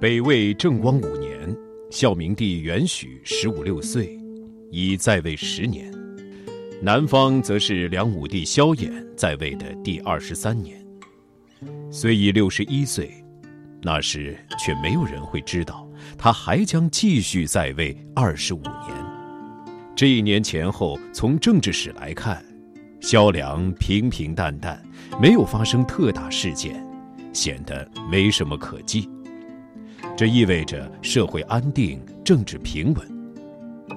北魏正光五年，孝明帝元许十五六岁，已在位十年；南方则是梁武帝萧衍在位的第二十三年。虽已六十一岁，那时却没有人会知道，他还将继续在位二十五年。这一年前后，从政治史来看，萧梁平平淡淡，没有发生特大事件，显得没什么可记。这意味着社会安定，政治平稳。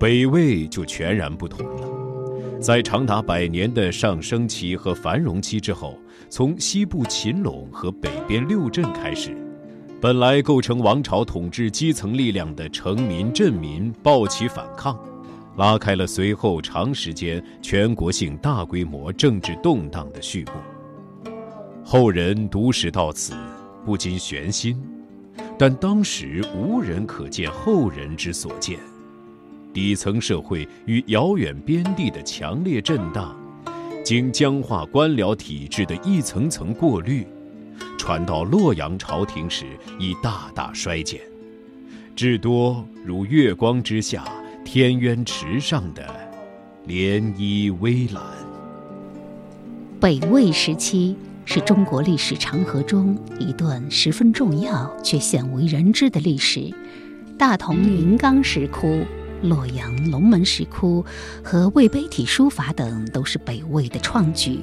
北魏就全然不同了，在长达百年的上升期和繁荣期之后，从西部秦陇和北边六镇开始，本来构成王朝统治基层力量的城民、镇民暴起反抗。拉开了随后长时间全国性大规模政治动荡的序幕。后人读史到此，不禁悬心，但当时无人可见后人之所见。底层社会与遥远边地的强烈震荡，经僵化官僚体制的一层层过滤，传到洛阳朝廷时已大大衰减，至多如月光之下。天渊池上的涟漪微澜。北魏时期是中国历史长河中一段十分重要却鲜为人知的历史。大同云冈石窟、洛阳龙门石窟和魏碑体书法等都是北魏的创举。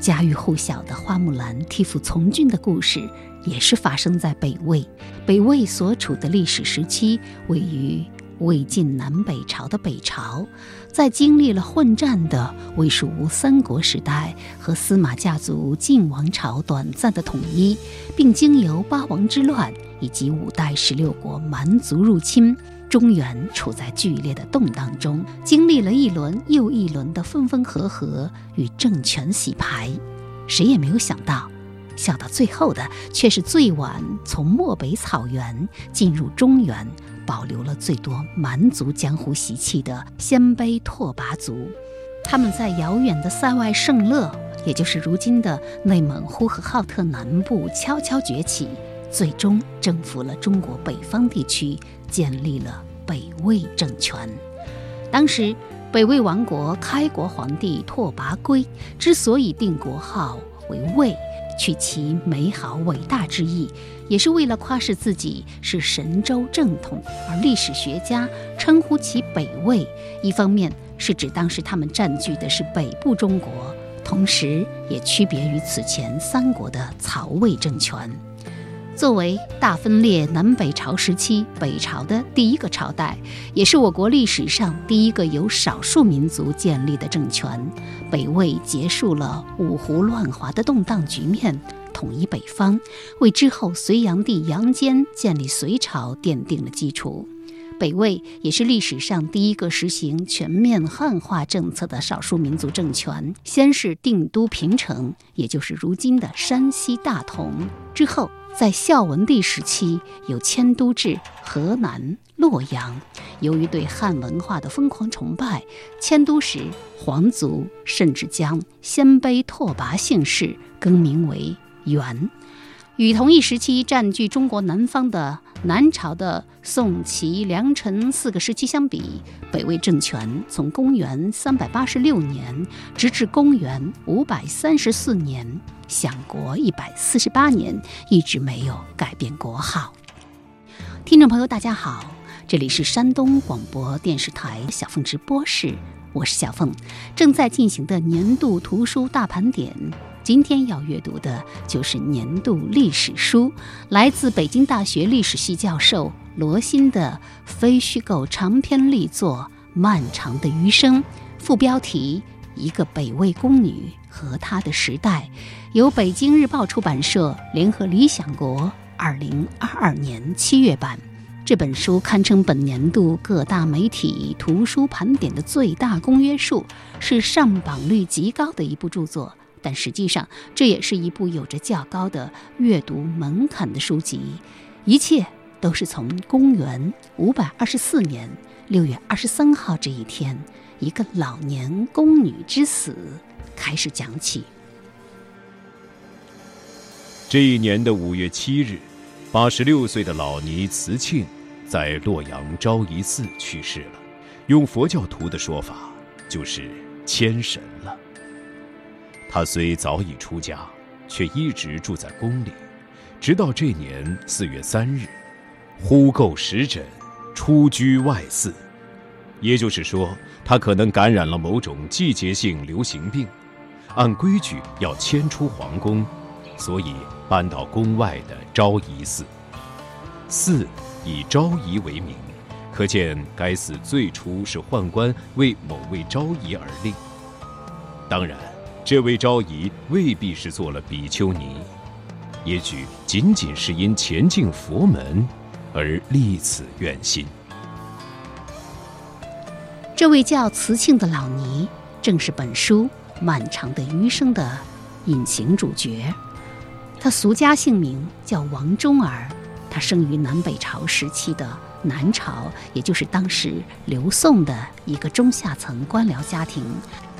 家喻户晓的花木兰替父从军的故事也是发生在北魏。北魏所处的历史时期位于。魏晋南北朝的北朝，在经历了混战的魏蜀吴三国时代和司马家族晋王朝短暂的统一，并经由八王之乱以及五代十六国蛮族入侵，中原处在剧烈的动荡中，经历了一轮又一轮的分分合合与政权洗牌。谁也没有想到，笑到最后的却是最晚从漠北草原进入中原。保留了最多蛮族江湖习气的鲜卑拓跋族，他们在遥远的塞外圣乐，也就是如今的内蒙呼和浩特南部悄悄崛起，最终征服了中国北方地区，建立了北魏政权。当时，北魏王国开国皇帝拓跋圭之所以定国号为魏。取其美好伟大之意，也是为了夸示自己是神州正统。而历史学家称呼其北魏，一方面是指当时他们占据的是北部中国，同时也区别于此前三国的曹魏政权。作为大分裂南北朝时期北朝的第一个朝代，也是我国历史上第一个由少数民族建立的政权，北魏结束了五胡乱华的动荡局面，统一北方，为之后隋炀帝杨坚建立隋朝奠定了基础。北魏也是历史上第一个实行全面汉化政策的少数民族政权。先是定都平城，也就是如今的山西大同。之后，在孝文帝时期，有迁都至河南洛阳。由于对汉文化的疯狂崇拜，迁都时皇族甚至将鲜卑拓跋姓氏更名为元。与同一时期占据中国南方的南朝的宋、齐、梁、陈四个时期相比，北魏政权从公元三百八十六年直至公元五百三十四年，享国一百四十八年，一直没有改变国号。听众朋友，大家好，这里是山东广播电视台小凤直播室，我是小凤，正在进行的年度图书大盘点。今天要阅读的就是年度历史书，来自北京大学历史系教授罗新的非虚构长篇力作《漫长的余生》，副标题《一个北魏宫女和她的时代》，由北京日报出版社联合理想国二零二二年七月版。这本书堪称本年度各大媒体图书盘点的最大公约数，是上榜率极高的一部著作。但实际上，这也是一部有着较高的阅读门槛的书籍。一切都是从公元五百二十四年六月二十三号这一天，一个老年宫女之死开始讲起。这一年的五月七日，八十六岁的老尼慈庆，在洛阳昭仪寺去世了。用佛教徒的说法，就是迁神了。他虽早已出家，却一直住在宫里，直到这年四月三日，忽购石枕，出居外寺。也就是说，他可能感染了某种季节性流行病，按规矩要迁出皇宫，所以搬到宫外的昭仪寺。寺以昭仪为名，可见该寺最初是宦官为某位昭仪而立。当然，这位昭仪未必是做了比丘尼，也许仅仅是因前进佛门而立此愿心。这位叫慈庆的老尼，正是本书漫长的余生的隐形主角。他俗家姓名叫王忠儿，他生于南北朝时期的南朝，也就是当时刘宋的一个中下层官僚家庭。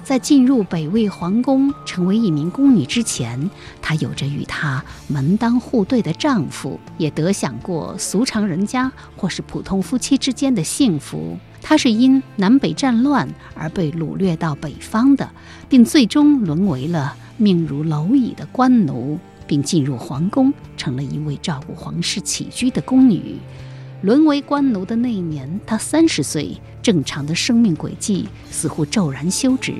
在进入北魏皇宫成为一名宫女之前，她有着与她门当户对的丈夫，也得享过俗常人家或是普通夫妻之间的幸福。她是因南北战乱而被掳掠到北方的，并最终沦为了命如蝼蚁的官奴，并进入皇宫，成了一位照顾皇室起居的宫女。沦为官奴的那一年，他三十岁，正常的生命轨迹似乎骤然休止，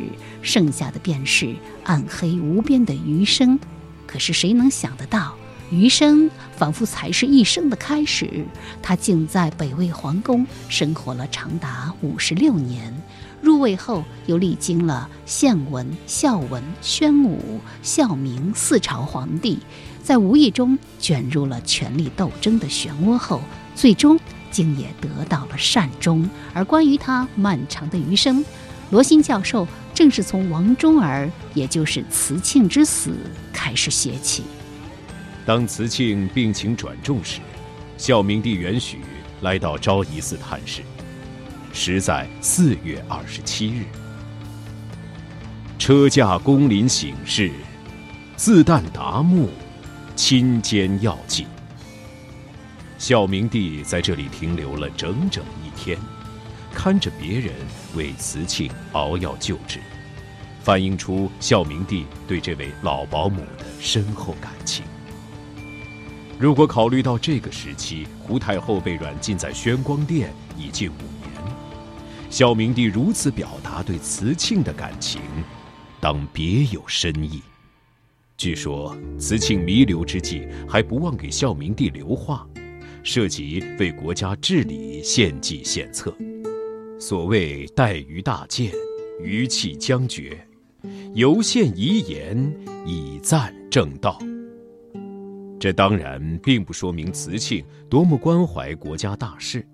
剩下的便是暗黑无边的余生。可是谁能想得到，余生仿佛才是一生的开始？他竟在北魏皇宫生活了长达五十六年，入魏后又历经了献文、孝文、宣武、孝明四朝皇帝，在无意中卷入了权力斗争的漩涡后。最终竟也得到了善终。而关于他漫长的余生，罗新教授正是从王忠儿，也就是慈庆之死开始写起。当慈庆病情转重时，孝明帝元许来到昭仪寺探视，时在四月二十七日。车驾宫临省事，自旦达木，亲兼要进。孝明帝在这里停留了整整一天，看着别人为慈庆熬药救治，反映出孝明帝对这位老保姆的深厚感情。如果考虑到这个时期胡太后被软禁在宣光殿已近五年，孝明帝如此表达对慈庆的感情，当别有深意。据说慈庆弥留之际，还不忘给孝明帝留话。涉及为国家治理献计献策，所谓待于大谏，余气将绝，犹献遗言以赞正道。这当然并不说明慈庆多么关怀国家大事，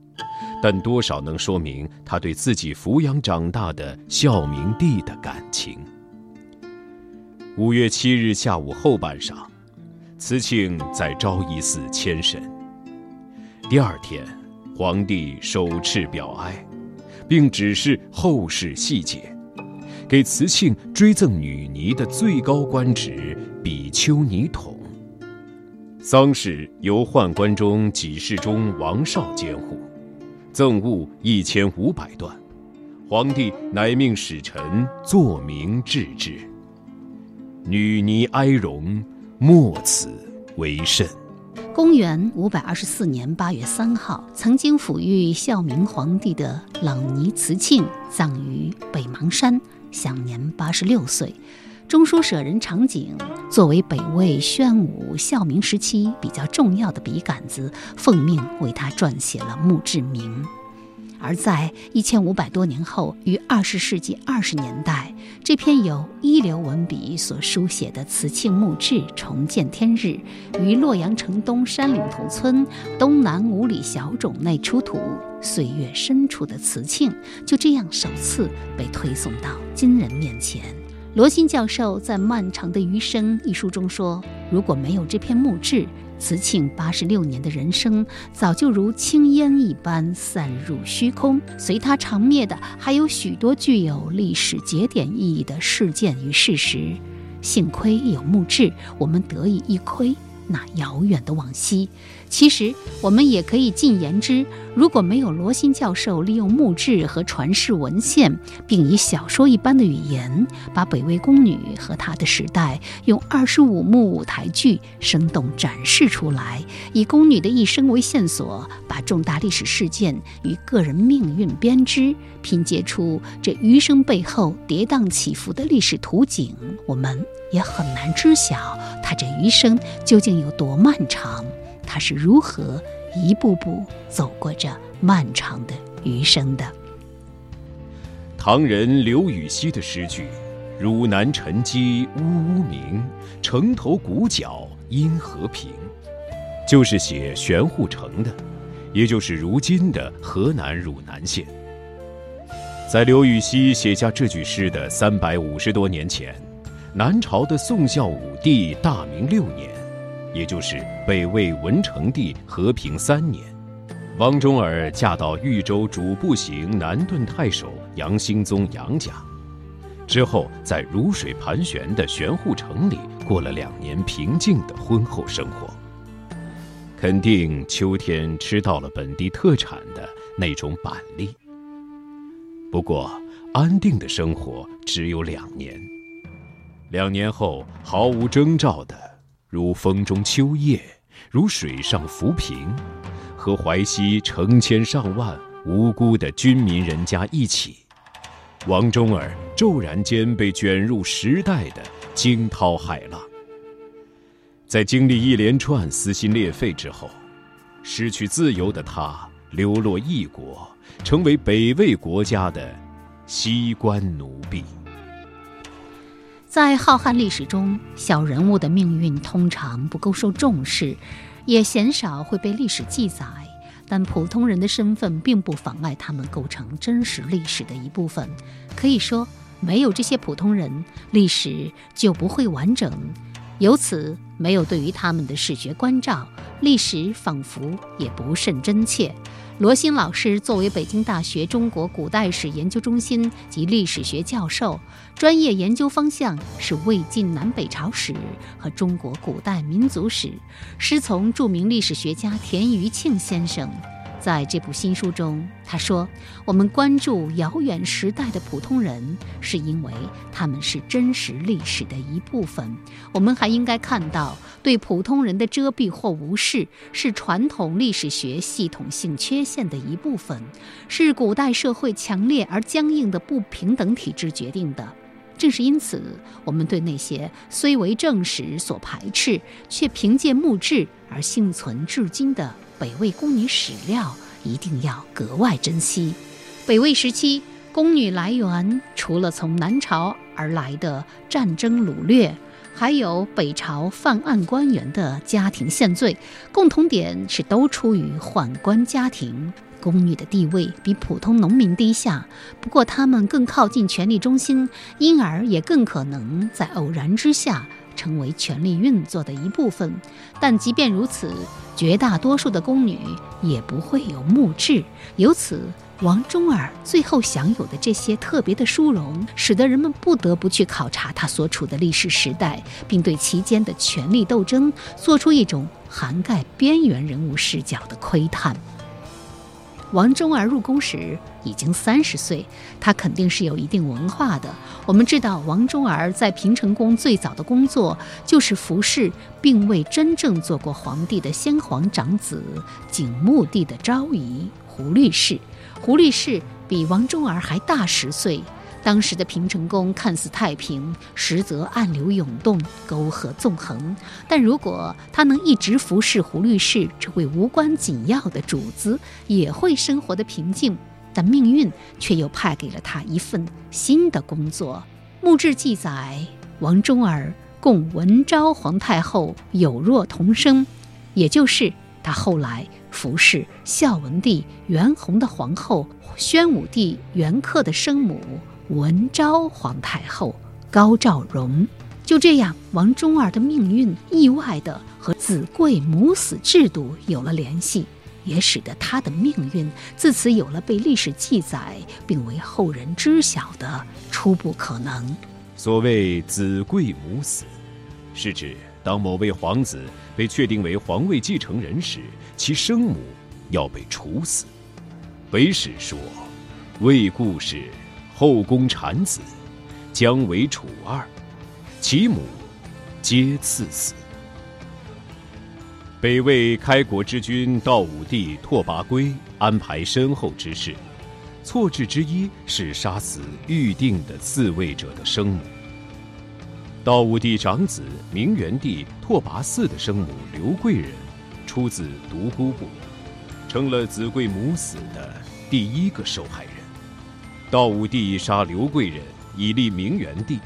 但多少能说明他对自己抚养长大的孝明帝的感情。五月七日下午后半晌，慈庆在昭仪寺迁神。第二天，皇帝手敕表哀，并指示后事细节，给慈庆追赠女尼的最高官职比丘尼统。丧事由宦官中给事中王绍监护，赠物一千五百段，皇帝乃命使臣作名致之。女尼哀容，莫此为甚。公元五百二十四年八月三号，曾经抚育孝明皇帝的朗尼慈庆葬于北邙山，享年八十六岁。中书舍人长景作为北魏宣武、孝明时期比较重要的笔杆子，奉命为他撰写了墓志铭。而在一千五百多年后，于二十世纪二十年代，这篇由一流文笔所书写的慈庆墓志重见天日，于洛阳城东山岭头村东南五里小冢内出土。岁月深处的慈庆就这样首次被推送到今人面前。罗新教授在《漫长的余生》一书中说：“如果没有这篇墓志，”慈庆八十六年的人生早就如青烟一般散入虚空，随他长灭的还有许多具有历史节点意义的事件与事实。幸亏有墓志，我们得以一窥，那遥远的往昔。其实，我们也可以进言之：如果没有罗新教授利用墓志和传世文献，并以小说一般的语言，把北魏宫女和她的时代用二十五幕舞台剧生动展示出来，以宫女的一生为线索，把重大历史事件与个人命运编织，拼接出这余生背后跌宕起伏的历史图景，我们也很难知晓她这余生究竟有多漫长。他是如何一步步走过这漫长的余生的？唐人刘禹锡的诗句：“汝南沉积呜呜鸣，城头鼓角因和平？”就是写玄户城的，也就是如今的河南汝南县。在刘禹锡写下这句诗的三百五十多年前，南朝的宋孝武帝大明六年。也就是北魏文成帝和平三年，王忠儿嫁到豫州主步行南顿太守杨兴宗杨家，之后在如水盘旋的玄户城里过了两年平静的婚后生活。肯定秋天吃到了本地特产的那种板栗。不过，安定的生活只有两年，两年后毫无征兆的。如风中秋叶，如水上浮萍，和淮西成千上万无辜的军民人家一起，王忠儿骤然间被卷入时代的惊涛骇浪。在经历一连串撕心裂肺之后，失去自由的他流落异国，成为北魏国家的西关奴婢。在浩瀚历史中，小人物的命运通常不够受重视，也鲜少会被历史记载。但普通人的身份并不妨碍他们构成真实历史的一部分。可以说，没有这些普通人，历史就不会完整。由此，没有对于他们的史学关照，历史仿佛也不甚真切。罗新老师作为北京大学中国古代史研究中心及历史学教授，专业研究方向是魏晋南北朝史和中国古代民族史，师从著名历史学家田余庆先生。在这部新书中，他说：“我们关注遥远时代的普通人，是因为他们是真实历史的一部分。我们还应该看到，对普通人的遮蔽或无视，是传统历史学系统性缺陷的一部分，是古代社会强烈而僵硬的不平等体制决定的。正是因此，我们对那些虽为正史所排斥，却凭借墓志而幸存至今的。”北魏宫女史料一定要格外珍惜。北魏时期，宫女来源除了从南朝而来的战争掳掠，还有北朝犯案官员的家庭献罪，共同点是都出于宦官家庭。宫女的地位比普通农民低下，不过她们更靠近权力中心，因而也更可能在偶然之下。成为权力运作的一部分，但即便如此，绝大多数的宫女也不会有墓志。由此，王忠儿最后享有的这些特别的殊荣，使得人们不得不去考察他所处的历史时代，并对其间的权力斗争做出一种涵盖边缘人物视角的窥探。王忠儿入宫时已经三十岁，他肯定是有一定文化的。我们知道，王忠儿在平城宫最早的工作就是服侍并未真正做过皇帝的先皇长子景穆帝的昭仪胡律氏。胡律氏比王忠儿还大十岁。当时的平成宫看似太平，实则暗流涌动，沟壑纵横。但如果他能一直服侍胡律师这位无关紧要的主子，也会生活的平静。但命运却又派给了他一份新的工作。墓志记载，王忠儿共文昭皇太后有若同生，也就是他后来服侍孝文帝元宏的皇后宣武帝元恪的生母。文昭皇太后高兆荣，就这样，王忠儿的命运意外的和子贵母死制度有了联系，也使得他的命运自此有了被历史记载并为后人知晓的初步可能。所谓子贵母死，是指。当某位皇子被确定为皇位继承人时，其生母要被处死。北史说：“魏故事，后宫产子，将为楚二，其母皆赐死。”北魏开国之君道武帝拓跋圭安排身后之事，错置之一是杀死预定的自位者的生母。道武帝长子明元帝拓跋嗣的生母刘贵人，出自独孤部，成了子贵母死的第一个受害人。道武帝杀刘贵人以立明元帝，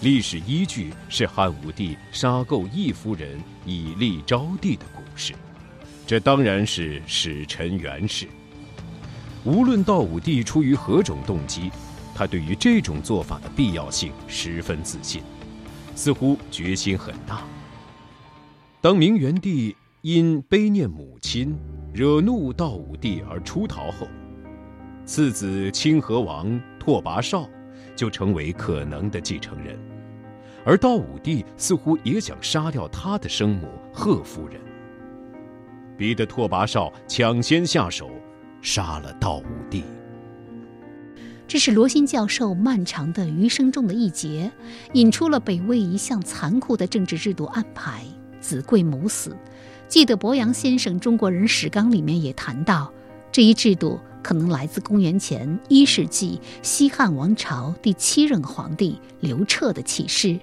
历史依据是汉武帝杀够义夫人以立昭帝的故事，这当然是史臣原事。无论道武帝出于何种动机，他对于这种做法的必要性十分自信。似乎决心很大。当明元帝因悲念母亲，惹怒道武帝而出逃后，次子清河王拓跋绍就成为可能的继承人，而道武帝似乎也想杀掉他的生母贺夫人，逼得拓跋绍抢先下手，杀了道武帝。这是罗新教授漫长的余生中的一节，引出了北魏一项残酷的政治制度安排——子贵母死。记得博洋先生《中国人史纲》里面也谈到，这一制度可能来自公元前一世纪西汉王朝第七任皇帝刘彻的启示。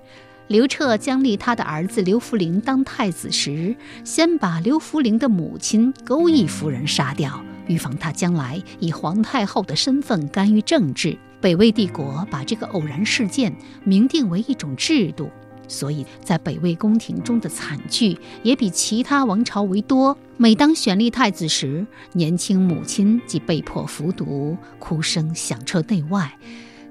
刘彻将立他的儿子刘弗陵当太子时，先把刘弗陵的母亲钩弋夫人杀掉。预防他将来以皇太后的身份干预政治，北魏帝国把这个偶然事件明定为一种制度，所以在北魏宫廷中的惨剧也比其他王朝为多。每当选立太子时，年轻母亲即被迫服毒，哭声响彻内外。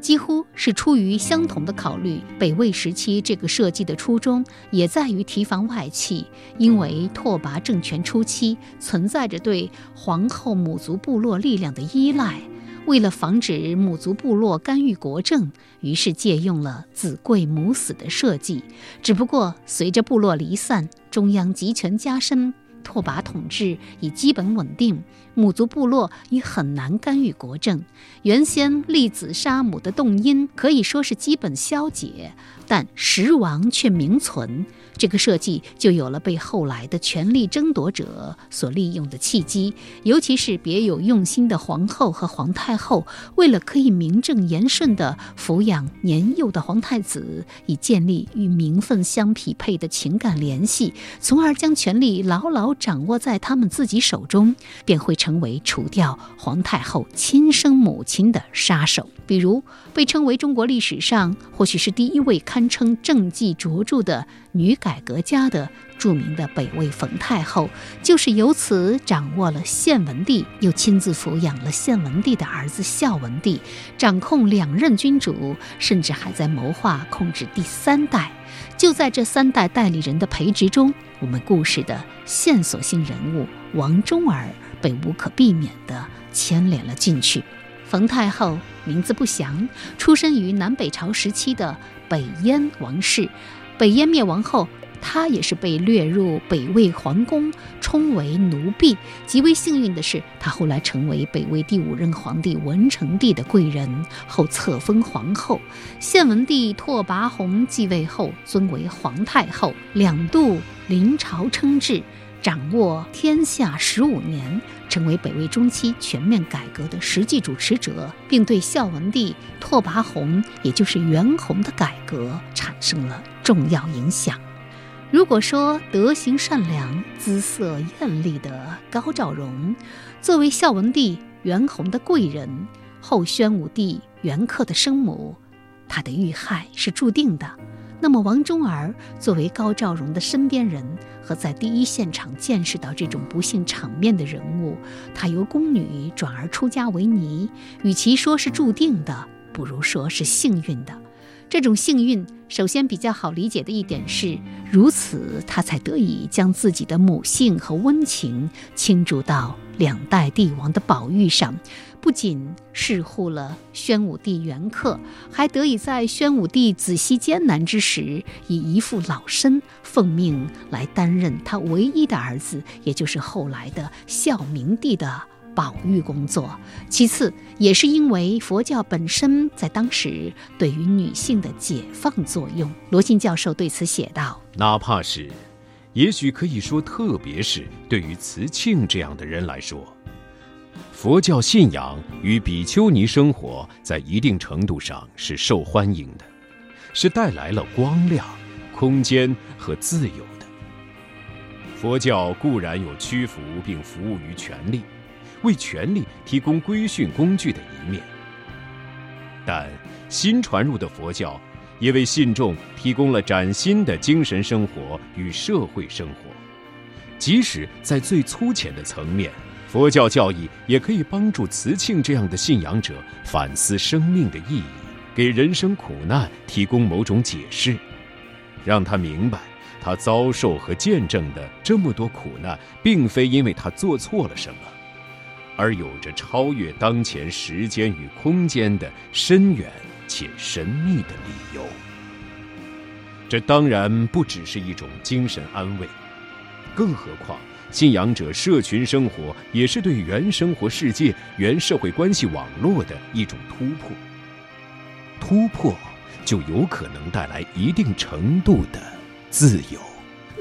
几乎是出于相同的考虑，北魏时期这个设计的初衷也在于提防外戚。因为拓跋政权初期存在着对皇后母族部落力量的依赖，为了防止母族部落干预国政，于是借用了子贵母死的设计。只不过随着部落离散，中央集权加深。拓跋统治已基本稳定，母族部落已很难干预国政。原先立子杀母的动因可以说是基本消解，但实亡却名存。这个设计就有了被后来的权力争夺者所利用的契机，尤其是别有用心的皇后和皇太后，为了可以名正言顺地抚养年幼的皇太子，以建立与名分相匹配的情感联系，从而将权力牢牢掌握在他们自己手中，便会成为除掉皇太后亲生母亲的杀手。比如，被称为中国历史上或许是第一位堪称政绩卓著的女改革家的著名的北魏冯太后，就是由此掌握了献文帝，又亲自抚养了献文帝的儿子孝文帝，掌控两任君主，甚至还在谋划控制第三代。就在这三代代理人的培植中，我们故事的线索性人物王忠儿被无可避免地牵连了进去。冯太后名字不详，出身于南北朝时期的北燕王室。北燕灭亡后，她也是被掠入北魏皇宫，充为奴婢。极为幸运的是，她后来成为北魏第五任皇帝文成帝的贵人，后册封皇后。献文帝拓跋宏继位后，尊为皇太后，两度临朝称制。掌握天下十五年，成为北魏中期全面改革的实际主持者，并对孝文帝拓跋宏，也就是元宏的改革产生了重要影响。如果说德行善良、姿色艳丽的高照容，作为孝文帝元宏的贵人，后宣武帝元恪的生母，她的遇害是注定的。那么，王忠儿作为高兆荣的身边人和在第一现场见识到这种不幸场面的人物，他由宫女转而出家为尼，与其说是注定的，不如说是幸运的。这种幸运，首先比较好理解的一点是，如此他才得以将自己的母性和温情倾注到两代帝王的宝玉上。不仅侍护了宣武帝元恪，还得以在宣武帝子息艰难之时，以一副老身奉命来担任他唯一的儿子，也就是后来的孝明帝的保育工作。其次，也是因为佛教本身在当时对于女性的解放作用。罗新教授对此写道：“哪怕是，也许可以说，特别是对于慈庆这样的人来说。”佛教信仰与比丘尼生活在一定程度上是受欢迎的，是带来了光亮、空间和自由的。佛教固然有屈服并服务于权力，为权力提供规训工具的一面，但新传入的佛教也为信众提供了崭新的精神生活与社会生活，即使在最粗浅的层面。佛教教义也可以帮助慈庆这样的信仰者反思生命的意义，给人生苦难提供某种解释，让他明白，他遭受和见证的这么多苦难，并非因为他做错了什么，而有着超越当前时间与空间的深远且神秘的理由。这当然不只是一种精神安慰，更何况。信仰者社群生活也是对原生活世界、原社会关系网络的一种突破。突破就有可能带来一定程度的自由。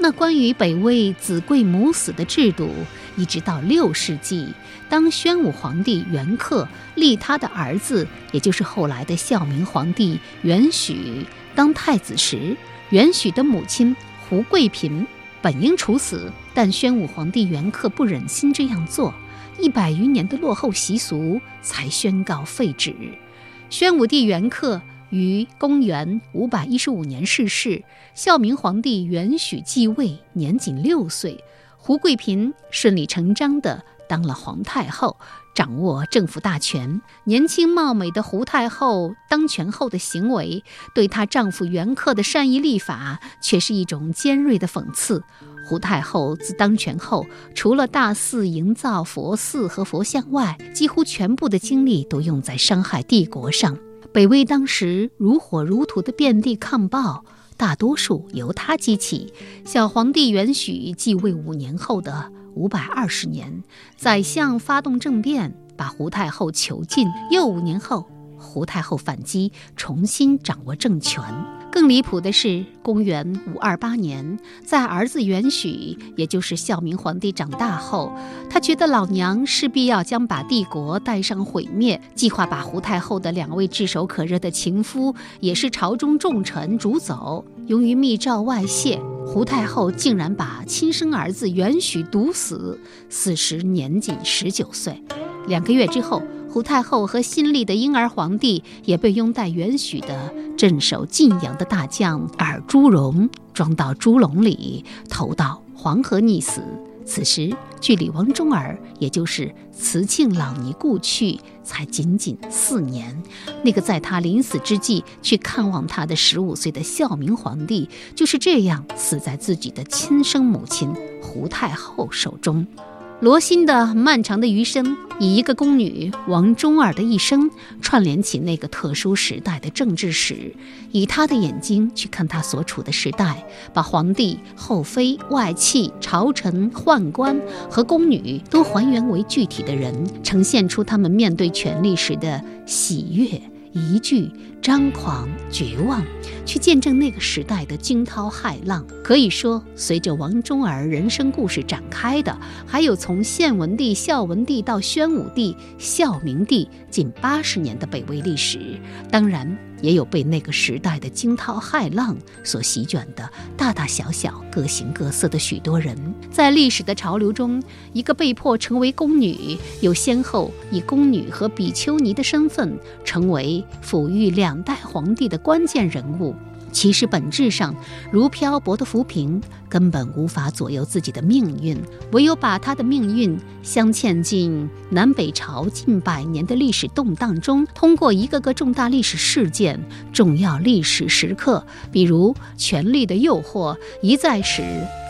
那关于北魏子贵母死的制度，一直到六世纪，当宣武皇帝元恪立他的儿子，也就是后来的孝明皇帝元许当太子时，元许的母亲胡贵嫔。本应处死，但宣武皇帝元恪不忍心这样做，一百余年的落后习俗才宣告废止。宣武帝元恪于公元五百一十五年逝世，孝明皇帝元许继位，年仅六岁，胡贵嫔顺理成章地当了皇太后。掌握政府大权，年轻貌美的胡太后当权后的行为，对她丈夫元恪的善意立法，却是一种尖锐的讽刺。胡太后自当权后，除了大肆营造佛寺和佛像外，几乎全部的精力都用在伤害帝国上。北魏当时如火如荼的遍地抗暴，大多数由他激起。小皇帝元许继位五年后的。五百二十年，宰相发动政变，把胡太后囚禁。又五年后，胡太后反击，重新掌握政权。更离谱的是，公元五二八年，在儿子元许，也就是孝明皇帝长大后，他觉得老娘势必要将把帝国带上毁灭，计划把胡太后的两位炙手可热的情夫，也是朝中重臣逐走。由于密诏外泄。胡太后竟然把亲生儿子元许毒死，死时年仅十九岁。两个月之后，胡太后和新立的婴儿皇帝也被拥戴元许的镇守晋阳的大将尔朱荣装到猪笼里，投到黄河溺死。此时距离王忠儿，也就是慈庆老尼故去，才仅仅四年。那个在他临死之际去看望他的十五岁的孝明皇帝，就是这样死在自己的亲生母亲胡太后手中。罗欣的漫长的余生，以一个宫女王忠儿的一生串联起那个特殊时代的政治史，以他的眼睛去看他所处的时代，把皇帝、后妃、外戚、朝臣、宦官和宫女都还原为具体的人，呈现出他们面对权力时的喜悦。一句张狂、绝望，去见证那个时代的惊涛骇浪。可以说，随着王忠儿人生故事展开的，还有从献文帝、孝文帝到宣武帝、孝明帝近八十年的北魏历史。当然。也有被那个时代的惊涛骇浪所席卷的大大小小、各形各色的许多人，在历史的潮流中，一个被迫成为宫女，又先后以宫女和比丘尼的身份成为抚育两代皇帝的关键人物。其实本质上，如漂泊的浮萍根本无法左右自己的命运，唯有把他的命运镶嵌进南北朝近百年的历史动荡中，通过一个个重大历史事件、重要历史时刻，比如权力的诱惑，一再使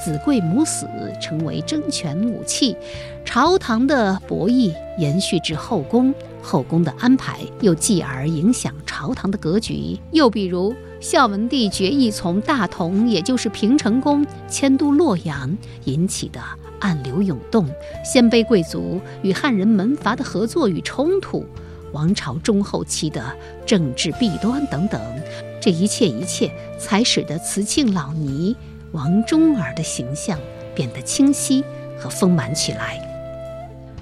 子贵母死成为争权武器；朝堂的博弈延续至后宫，后宫的安排又继而影响朝堂的格局；又比如。孝文帝决意从大同，也就是平城宫迁都洛阳，引起的暗流涌动；鲜卑贵族与汉人门阀的合作与冲突；王朝中后期的政治弊端等等，这一切一切，才使得慈庆老尼王忠儿的形象变得清晰和丰满起来。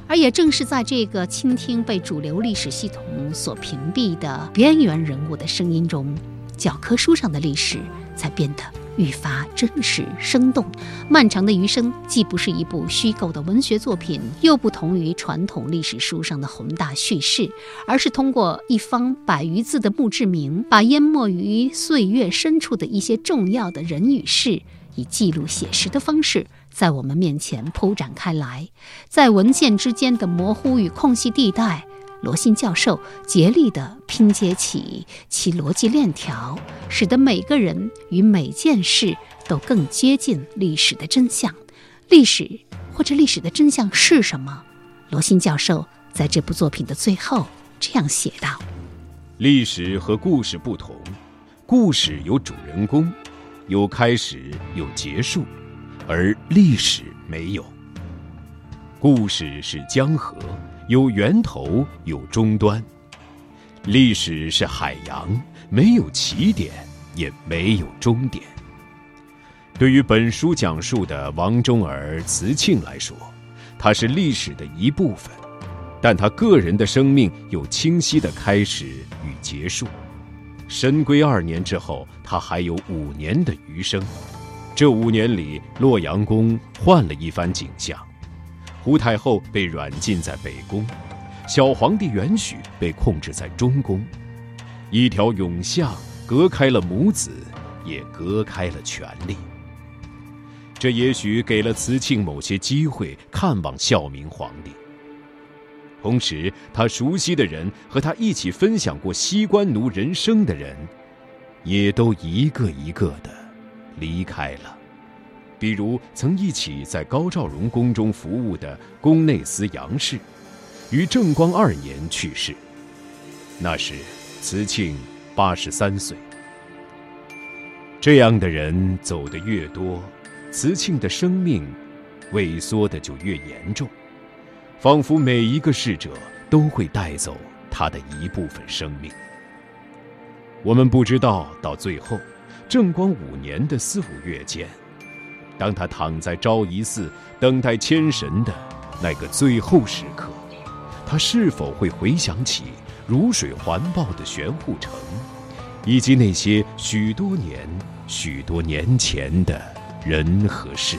而也正是在这个倾听被主流历史系统所屏蔽的边缘人物的声音中。教科书上的历史才变得愈发真实生动。漫长的余生既不是一部虚构的文学作品，又不同于传统历史书上的宏大叙事，而是通过一方百余字的墓志铭，把淹没于岁月深处的一些重要的人与事，以记录写实的方式，在我们面前铺展开来。在文件之间的模糊与空隙地带。罗信教授竭力地拼接起其逻辑链条，使得每个人与每件事都更接近历史的真相。历史或者历史的真相是什么？罗信教授在这部作品的最后这样写道：“历史和故事不同，故事有主人公，有开始，有结束，而历史没有。故事是江河。”有源头，有终端。历史是海洋，没有起点，也没有终点。对于本书讲述的王忠儿、慈庆来说，他是历史的一部分，但他个人的生命有清晰的开始与结束。神归二年之后，他还有五年的余生。这五年里，洛阳宫换了一番景象。胡太后被软禁在北宫，小皇帝元许被控制在中宫，一条甬巷隔开了母子，也隔开了权力。这也许给了慈庆某些机会看望孝明皇帝。同时，他熟悉的人和他一起分享过西关奴人生的人，也都一个一个的离开了。比如曾一起在高照荣宫中服务的宫内司杨氏，于正光二年去世。那时慈庆八十三岁。这样的人走得越多，慈庆的生命萎缩的就越严重，仿佛每一个逝者都会带走他的一部分生命。我们不知道到最后，正光五年的四五月间。当他躺在昭仪寺等待牵神的那个最后时刻，他是否会回想起如水环抱的玄护城，以及那些许多年、许多年前的人和事？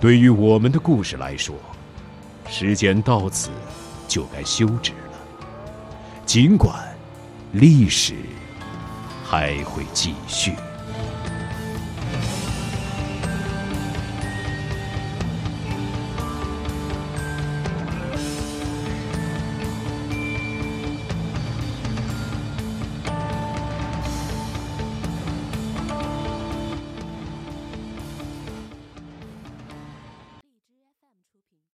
对于我们的故事来说，时间到此就该休止了。尽管历史还会继续。